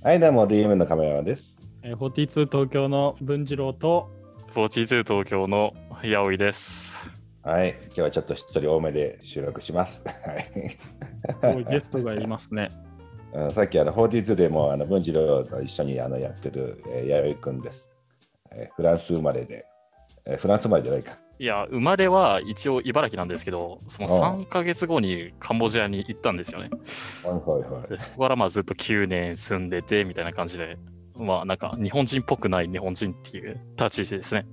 はい、どうも DM の亀山です。えー42東京の文次郎と、42東京の八百井です。はい、今日はちょっと一人多めで収録します。はいゲストがいますね。うんさっきあの42でもあの文次郎と一緒にあのやってる、えー、弥生くんです、えーフランス生まれで、えーフランス生まれじゃないか。いや、生まれは一応茨城なんですけど、そのああ3ヶ月後にカンボジアに行ったんですよね。はいはいはい。でそこからまあずっと9年住んでてみたいな感じで、まあなんか日本人っぽくない日本人っていう立ち位置ですね。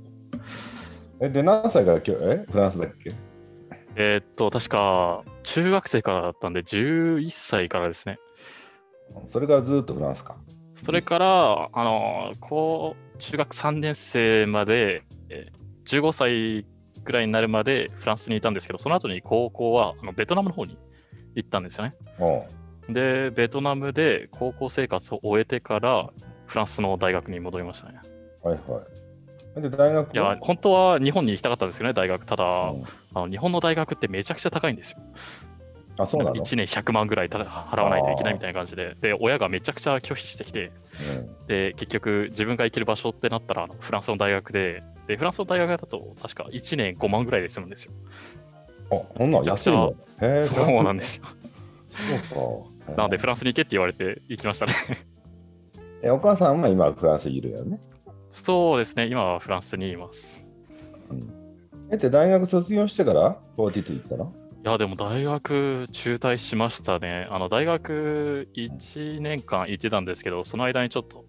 えで、何歳から今日えフランスだっけ？えーっと、確か中学生からだったんで、11歳からですね。それからずっとフランスか。それから、あの、こう、中学3年生まで、えー15歳ぐらいになるまでフランスにいたんですけど、その後に高校はあのベトナムの方に行ったんですよね。で、ベトナムで高校生活を終えてから、フランスの大学に戻りましたね。はいはい。で、大学いや、本当は日本に行きたかったんですよね、大学。ただ、うんあの日本の大学ってめちゃくちゃ高いんですよ。あ、そうなの、1年100万ぐらい払わないといけないみたいな感じで、で、親がめちゃくちゃ拒否してきて、うんで、結局、自分が行ける場所ってなったら、フランスの大学で、で、フランスの大学だと、確か1年5万ぐらいで済むんですよ。あ、そんなん安いの？へえ、そうなんでですよ。そうか。なので、フランスに行けって言われて行きましたね。え、お母さんは今フランスにいるよね？そうですね、今はフランスにいます。え、で、大学卒業してから42行ったの？いや、でも大学中退しましたね。あの、大学1年間行ってたんですけど、その間にちょっと、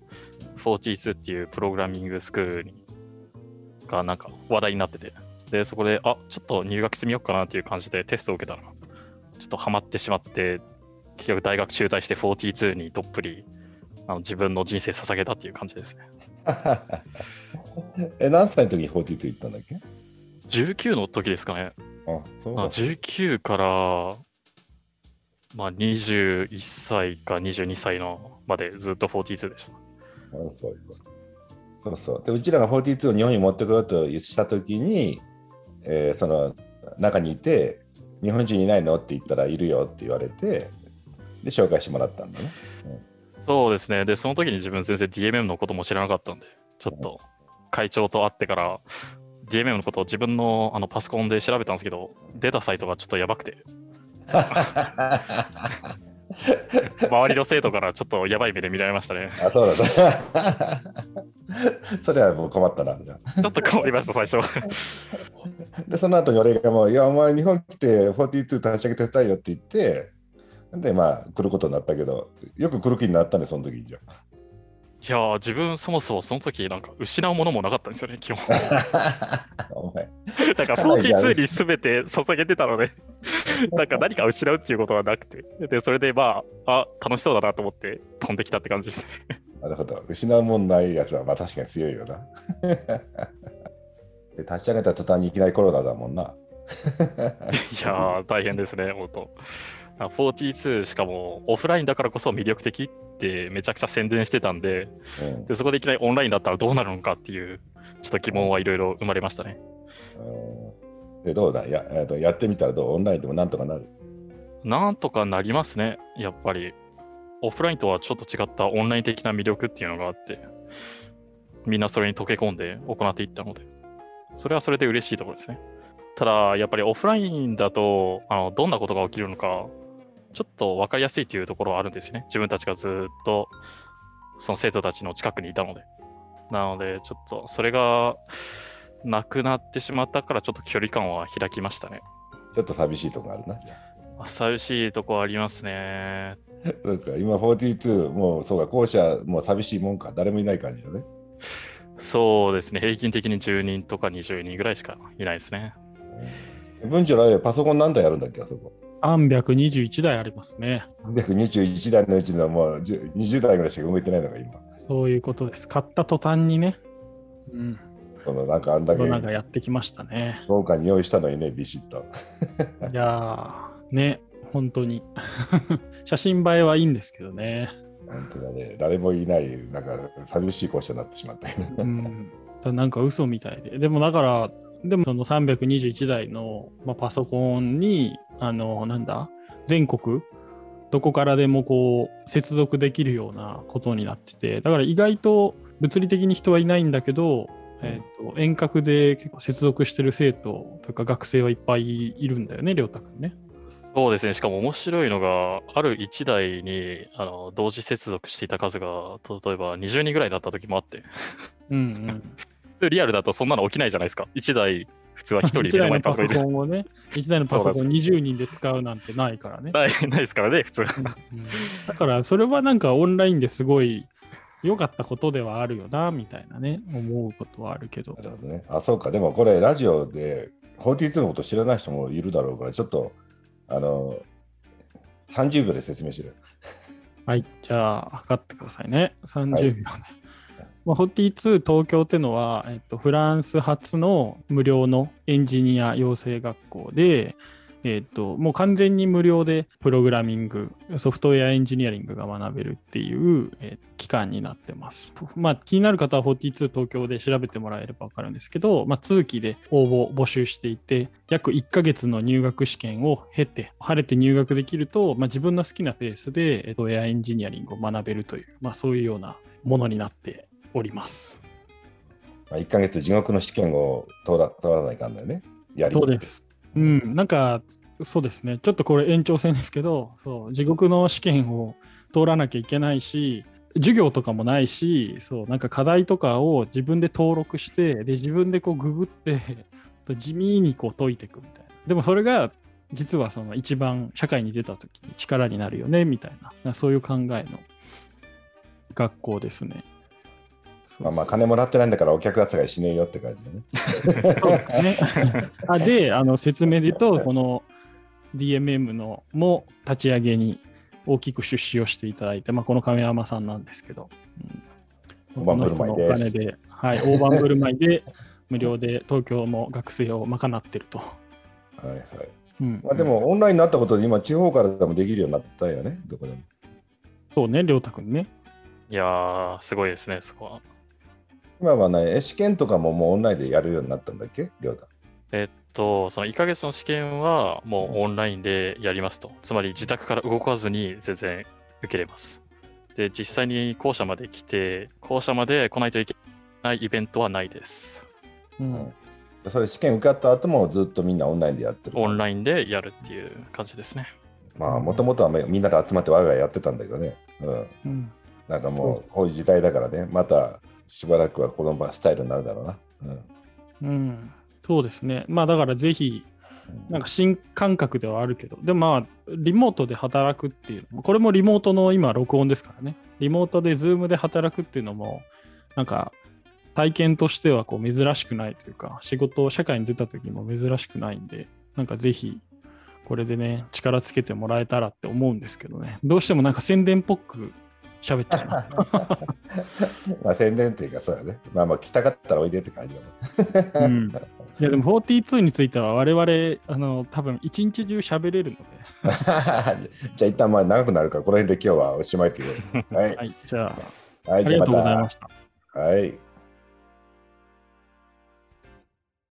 42っていうプログラミングスクールにがなんか話題になってて、で、そこで、あ、ちょっと入学してみようかなっていう感じでテストを受けたら、ちょっとハマってしまって、結局大学中退して42にどっぷりあの自分の人生捧げたっていう感じですね。え、何歳の時に42行ったんだっけ？19の時ですかね。あ、そうまあ、だ。19から、まあ、21歳か22歳のまでずっと42でした。そうそう。で、うちらが42を日本に持ってこようとした時に、えーその中にいて、日本人いないのって言ったらいるよって言われて、で、紹介してもらったんだね。そうですね。で、その時に自分全然 DMM のことも知らなかったんで、ちょっと会長と会ってから DMM のことを自分のあのパソコンで調べたんですけど、出たサイトがちょっとやばくて、周りの生徒からちょっとやばい目で見られましたね。あ、そうだ。それはもう困ったな。ちょっと困りました、最初。で、その後に俺がもう、いや、お前日本来て42立ち上げてたいよって言って、で、まあ、来ることになったけど、よく来る気になったね、その時にじゃいやー、自分そもそもその時なんか失うものもなかったんですよね、基本。お前。だから42に全て捧げてたので、なんか何か失うっていうことはなくて、で、それでまあ、あ、楽しそうだなと思って飛んできたって感じですね。なるほど。失うもんないやつは、まあ確かに強いよな。で立ち上げた途端にいきなりコロナだもんな。いやー、大変ですね、本当。あ42しかもオフラインだからこそ魅力的ってめちゃくちゃ宣伝してたんで、うんでそこでいきなりオンラインだったらどうなるのかっていう、ちょっと疑問はいろいろ生まれましたね。うんで、どうだ？や,、えーとやってみたらどう？オンラインでもなんとかなる？なんとかなりますね、やっぱり。オフラインとはちょっと違ったオンライン的な魅力っていうのがあって、みんなそれに溶け込んで行っていったので、それはそれで嬉しいところですね。ただ、やっぱりオフラインだと、あのどんなことが起きるのか、ちょっと分かりやすいというところはあるんですよね。自分たちがずっと、その生徒たちの近くにいたので。なので、ちょっとそれがなくなってしまったから、ちょっと距離感は開きましたね。ちょっと寂しいとこあるな。寂しいとこありますね。あそうか今42、もうそうか、校舎もう寂しいもんか、誰もいない感じだね。そうですね、平均的に10人とか20人ぐらいしかいないですね。文章のパソコン何台やるんだっけ、あそこ。321台ありますね。321台のうちのもう10 20台ぐらいしか埋めてないのが今。そういうことです。買った途端にね、うん、そのなんかあんだけコロナがやってきましたね。豪華に用意したのにね、ビシッと。いやー、ね、本当に。写真映えはいいんですけどね。本当だね、誰もいない、なんか寂しい校舎になってしまったけど。うん、だなんか嘘みたいで。でもだから、でもその321台の、まあ、パソコンに、あの、なんだ、全国？どこからでもこう接続できるようなことになっててだから意外と物理的に人はいないんだけど、えー、と遠隔で結構接続してる生徒というか学生はいっぱいいるんだよね亮太君ね。そうですね。しかも面白いのが、ある1台にあの同時接続していた数が、例えば20人ぐらいだった時もあって。うんうん、リアルだとそんなの起きないじゃないですか。1台、普通は1人1台のパソコンをね、1台のパソコン20人で使うなんてないからね。ないないですからね、普通。うんだからそれはなんかオンラインですごい良かったことではあるよなみたいなね思うことはあるけどなるほどね。あ、そうか。でもこれ、ラジオで42のこと知らない人もいるだろうから、ちょっと、あの、30秒で説明してる。はいじゃあ測ってくださいね30秒ね、まあ、42東京っていうのは、えっと、フランス初の無料のエンジニア養成学校でえっと、もう完全に無料でプログラミング、ソフトウェアエンジニアリングが学べるっていう、えー期間になってます。まあ、気になる方は42東京で調べてもらえれば分かるんですけど、まあ、通期で応募募集していて、約1ヶ月の入学試験を経て、晴れて入学できると、まあ、自分の好きなペースで、えーとウェアエンジニアリングを学べるという、まあ、そういうようなものになっております。まあ、1ヶ月地獄の試験を通ら通らないかんだよね。やりそうです。うん、なんか、そうですね、ちょっとこれ延長戦ですけど、そう地獄の試験を通らなきゃいけないし、授業とかもないし、そうなんか課題とかを自分で登録して、で自分でこうググって、地味にこう解いていくみたいな。でもそれが実はその一番社会に出た時に力になるよねみたいな、そういう考えの学校ですね。そうまあまあ、金もらってないんだからお客扱いしねえよって感じだね。そうですね。あで、あの説明で言うと、この DMM のも立ち上げに大きく出資をしていただいて、まあ、この亀山さんなんですけど、うん、大盤振る舞いですこの人のお金で、はい、大盤振る舞いで 無料で東京の学生を賄ってると。はいはい。うんまあ、でも、オンラインになったことで今、地方からでもできるようになったよね、どこでも。そうね、亮太くんね。いやー、すごいですね、そこは。今はね、試験とかももうオンラインでやるようになったんだっけ、りょうた。えっと、その1ヶ月の試験はもうオンラインでやりますと。つまり自宅から動かずに全然受けれます。で、実際に校舎まで来て、校舎まで来ないといけないイベントはないです。うんそれ試験受かった後もずっとみんなオンラインでやってる。オンラインでやるっていう感じですね。まあ、もともとはめみんなで集まって我が家やってたんだけどね。うん。うんなんかもう、こういう時代だからね、またしばらくはこのスタイルになるだろうな。うん。うん、そうですね。まあだからぜひ、なんか新感覚ではあるけど、でもまあ、リモートで働くっていうのも、これもリモートの今、録音ですからね。リモートで、ズームで働くっていうのも、なんか、体験としてはこう珍しくないというか、仕事、社会に出た時も珍しくないんで、なんかぜひ、これでね、力つけてもらえたらって思うんですけどね。どうしてもなんか宣伝っぽく喋っちゃう。まあ、宣伝っていうか、そうやね。まあまあ、来たかったらおいでって感じだね。うんいやでも42については我々あの多分一日中喋れるので、じゃあ、一旦まあ長くなるから、この辺で今日はおしまいという。はい。はい、じゃあはい、ありがとうございました。はい。